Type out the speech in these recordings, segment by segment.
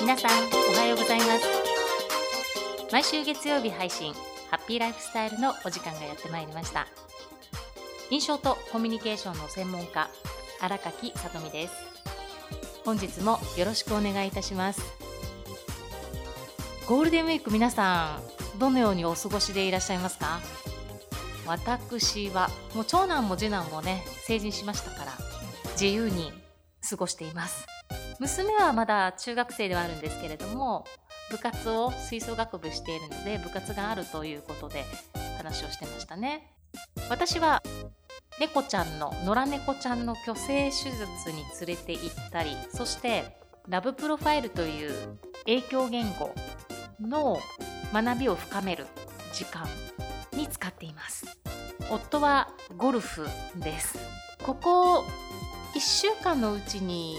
皆さんおはようございます。毎週月曜日配信ハッピーライフスタイルのお時間がやってまいりました。印象とコミュニケーションの専門家荒垣さとみです。本日もよろしくお願いいたします。ゴールデンウィーク皆さんどのようにお過ごしでいらっしゃいますか？私はもう長男も次男もね成人しましたから自由に過ごしています。娘はまだ中学生ではあるんですけれども部活を吹奏楽部しているので部活があるということで話をしてましたね。私は猫ちゃんの野良猫ちゃんの虚勢手術に連れて行ったりそしてラブプロファイルという影響言語の学びを深める時間に使っています。夫はゴルフです。ここ1週間のうちに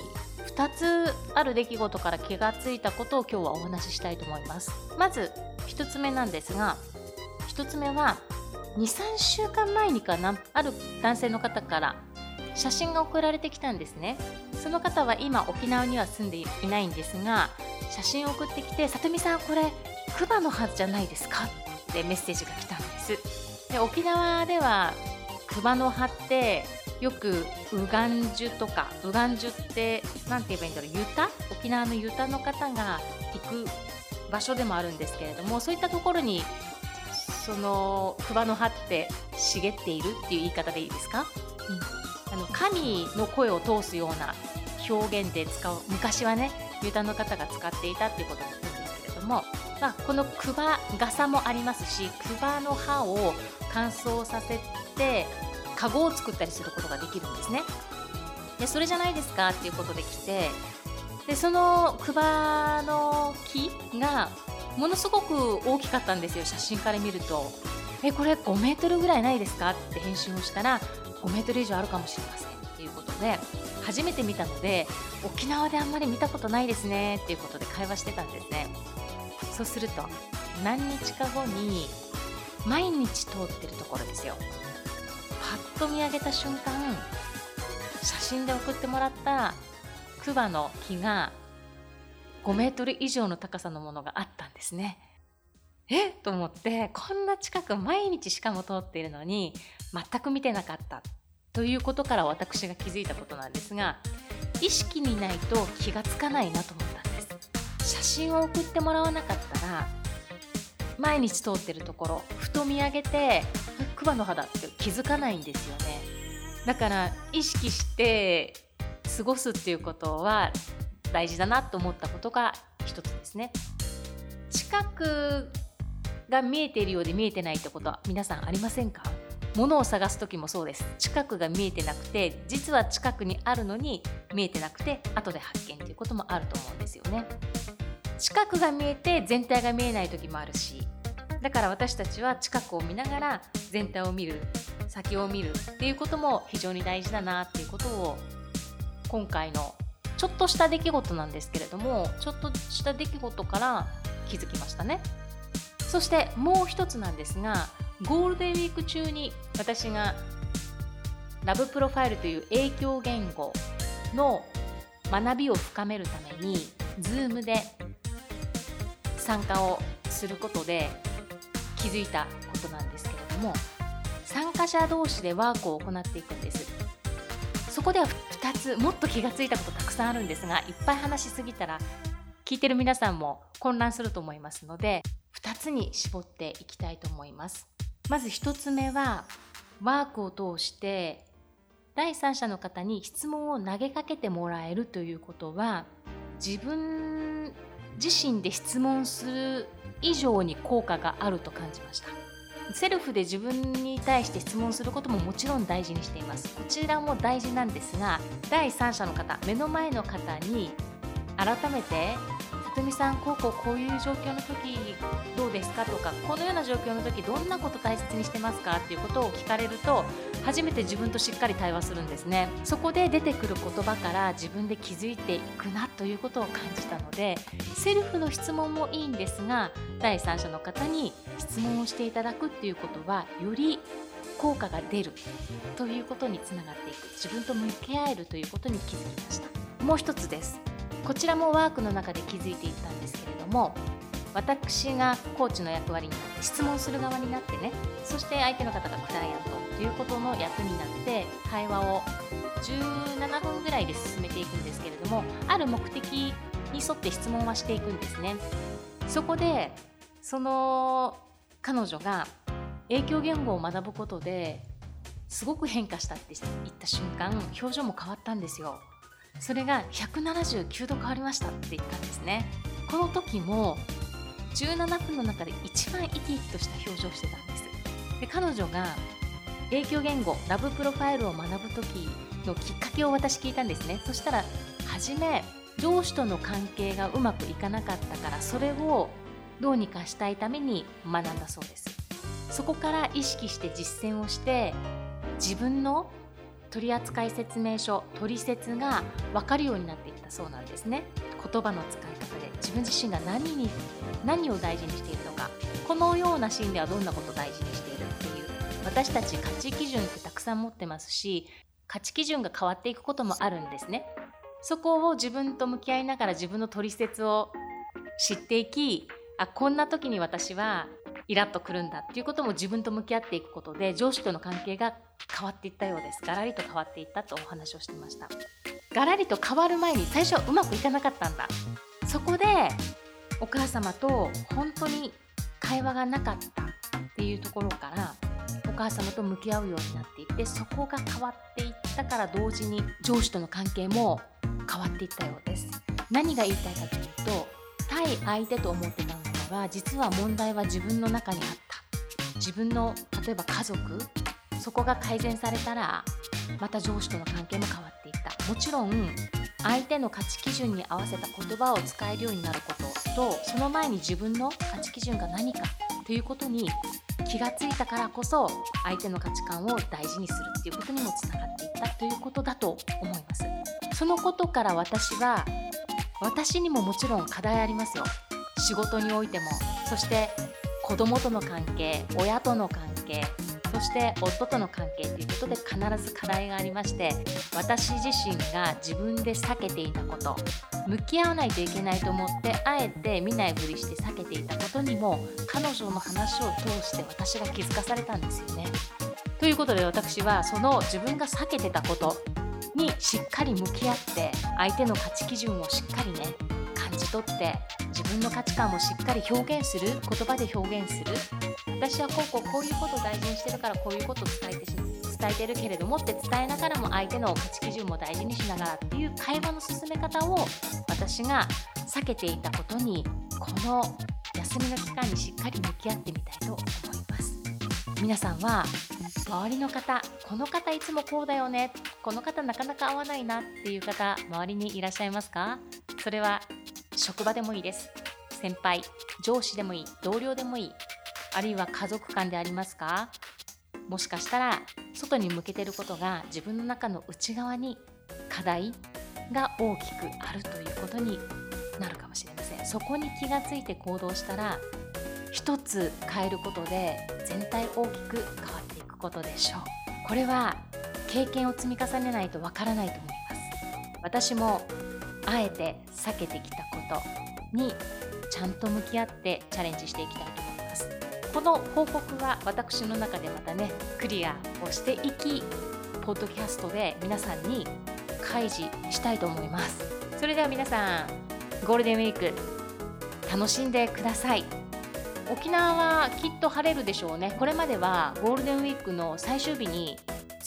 2つある出来事から気がついたことを今日はお話ししたいと思います。まず1つ目なんですが1つ目は23週間前にかなある男性の方から写真が送られてきたんですね。その方は今沖縄には住んでいないんですが写真を送ってきて「さとみさんこれ熊の葉じゃないですか?」ってメッセージが来たんです。で沖縄では熊の葉ってよくウガンジュとかウガンジュって何て言えばいいんだろうユタ？沖縄のユタの方が行く場所でもあるんですけれどもそういったところにその桑の葉って茂っているっていう言い方でいいですか、うん、あの神の声を通すような表現で使う昔はねユタの方が使っていたっていうことなんですけれども、まあ、このクバ傘もありますしクバの葉を乾燥させてカゴを作ったりすることができるんですね。でそれじゃないですかっていうことで来てでそのクバの木がものすごく大きかったんですよ写真から見ると。えこれ5メートルぐらいないですかって返信をしたら5メートル以上あるかもしれませんっていうことで初めて見たので沖縄であんまり見たことないですねっていうことで会話してたんですねそうすると何日か後に毎日通ってるところですよと見上げた瞬間写真で送ってもらったクバの木が5メートル以上の高さのものがあったんですね。え？と思ってこんな近く毎日しかも通っているのに全く見てなかった。ということから私が気づいたことなんですが意識にないと気がつかないなと思ったんです。写真を送ってもらわなかったら毎日通ってるところふと見上げて桑の葉だって気づかないんですよね。だから意識して過ごすっていうことは大事だなと思ったことが一つですね。近くが見えているようで見えてないってことは皆さんありませんか？物を探す時もそうです。近くが見えてなくて実は近くにあるのに見えてなくて後で発見ということもあると思うんですよね。近くが見えて全体が見えない時もあるしだから私たちは近くを見ながら全体を見る先を見るっていうことも非常に大事だなっていうことを今回のちょっとした出来事なんですけれどもちょっとした出来事から気づきましたね。そしてもう一つなんですがゴールデンウィーク中に私がラブプロファイルという影響言語の学びを深めるために Zoom で参加をすることで気づいたことなんですけれども参加者同士でワークを行っていくんです。そこでは2つもっと気がついたことたくさんあるんですがいっぱい話しすぎたら聞いてる皆さんも混乱すると思いますので2つに絞っていきたいと思います。まず1つ目はワークを通して第三者の方に質問を投げかけてもらえるということは自分自身で質問する以上に効果があると感じました。セルフで自分に対して質問することももちろん大事にしています。こちらも大事なんですが第三者の方目の前の方に改めてとみさんこうこうこういう状況の時どうですかとかこのような状況の時どんなこと大切にしてますか？っていうことを聞かれると初めて自分としっかり対話するんですね。そこで出てくる言葉から自分で気づいていくなということを感じたのでセルフの質問もいいんですが第三者の方に質問をしていただくっていうことはより効果が出るということにつながっていく。自分と向き合えるということに気づきました。もう一つです。こちらもワークの中で気づいていったんですけれども私がコーチの役割になって質問する側になってねそして相手の方がクライアントということの役になって会話を17分ぐらいで進めていくんですけれどもある目的に沿って質問はしていくんですね。そこでその彼女が影響言語を学ぶことですごく変化したって言った瞬間表情も変わったんですよ。それが179度変わりましたって言ったんですね。この時も17分の中で一番生き生きとした表情をしてたんです。で彼女が影響言語ラブプロファイルを学ぶ時のきっかけを私聞いたんですね。そしたら初め上司との関係がうまくいかなかったからそれをどうにかしたいために学んだそうです。そこから意識して実践をして自分の取扱説明書取説が分かるようになっていったそうなんですね。言葉の使い方で自分自身が何に何を大事にしているのか。このようなシーンではどんなことを大事にしているっていう。私たち価値基準ってたくさん持ってますし価値基準が変わっていくこともあるんですね。そこを自分と向き合いながら自分の取説を知っていきあこんな時に私はイラッとくるんだっていうことも自分と向き合っていくことで上司との関係が変わっていったようです。ガラリと変わっていったとお話をしてました。ガラリと変わる前に最初はうまくいかなかったんだ。そこでお母様と本当に会話がなかったっていうところからお母様と向き合うようになっていってそこが変わっていったから同時に上司との関係も変わっていったようです。何が言いたいかというと対相手と思ってたのは実は問題は自分の中にあった。自分の例えば家族そこが改善されたらまた上司との関係も変わっていった。もちろん相手の価値基準に合わせた言葉を使えるようになることとその前に自分の価値基準が何かということに気がついたからこそ相手の価値観を大事にするっていうことにもつながっていったということだと思います。そのことから私は私にももちろん課題ありますよ。仕事においてもそして子供との関係親との関係そして夫との関係ということで必ず課題がありまして私自身が自分で避けていたこと向き合わないといけないと思ってあえて見ないふりして避けていたことにも彼女の話を通して私が気づかされたんですよね。ということで私はその自分が避けてたことにしっかり向き合って相手の価値基準をしっかりね感じ取って自分の価値観をしっかり表現する言葉で表現する。私はこうこうこういうことを大事にしてるからこういうことを伝えてし伝えてるけれどもって伝えながらも相手の価値基準も大事にしながらっていう会話の進め方を私が避けていたことにこの休みの期間にしっかり向き合ってみたいと思います。皆さんは周りの方この方いつもこうだよね。この方なかなか合わないなっていう方周りにいらっしゃいますか？それは職場でもいいです。先輩上司でもいい同僚でもいいあるいは家族間でありますか？もしかしたら外に向けてることが自分の中の内側に課題が大きくあるということになるかもしれません。そこに気がついて行動したら一つ変えることで全体大きく変わっていくことでしょう。これは経験を積み重ねないとわからないと思います。私もあえて避けてきたことにちゃんと向き合ってチャレンジしていきたいと思います。この報告は私の中でまたねクリアをしていきポッドキャストで皆さんに開示したいと思います。それでは皆さんゴールデンウィーク楽しんでください。沖縄はきっと晴れるでしょうね。これまではゴールデンウィークの最終日に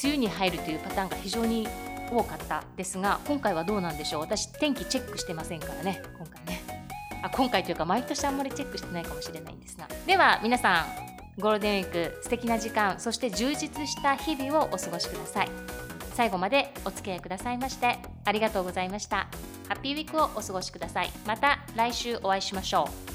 梅雨に入るというパターンが非常に多かったですが今回はどうなんでしょう？私天気チェックしてませんからね今回ね。あ今回というか毎年あんまりチェックしてないかもしれないんですが。では皆さんゴールデンウィーク素敵な時間そして充実した日々をお過ごしください。最後までお付き合いくださいましてありがとうございました。ハッピーウィークをお過ごしください。また来週お会いしましょう。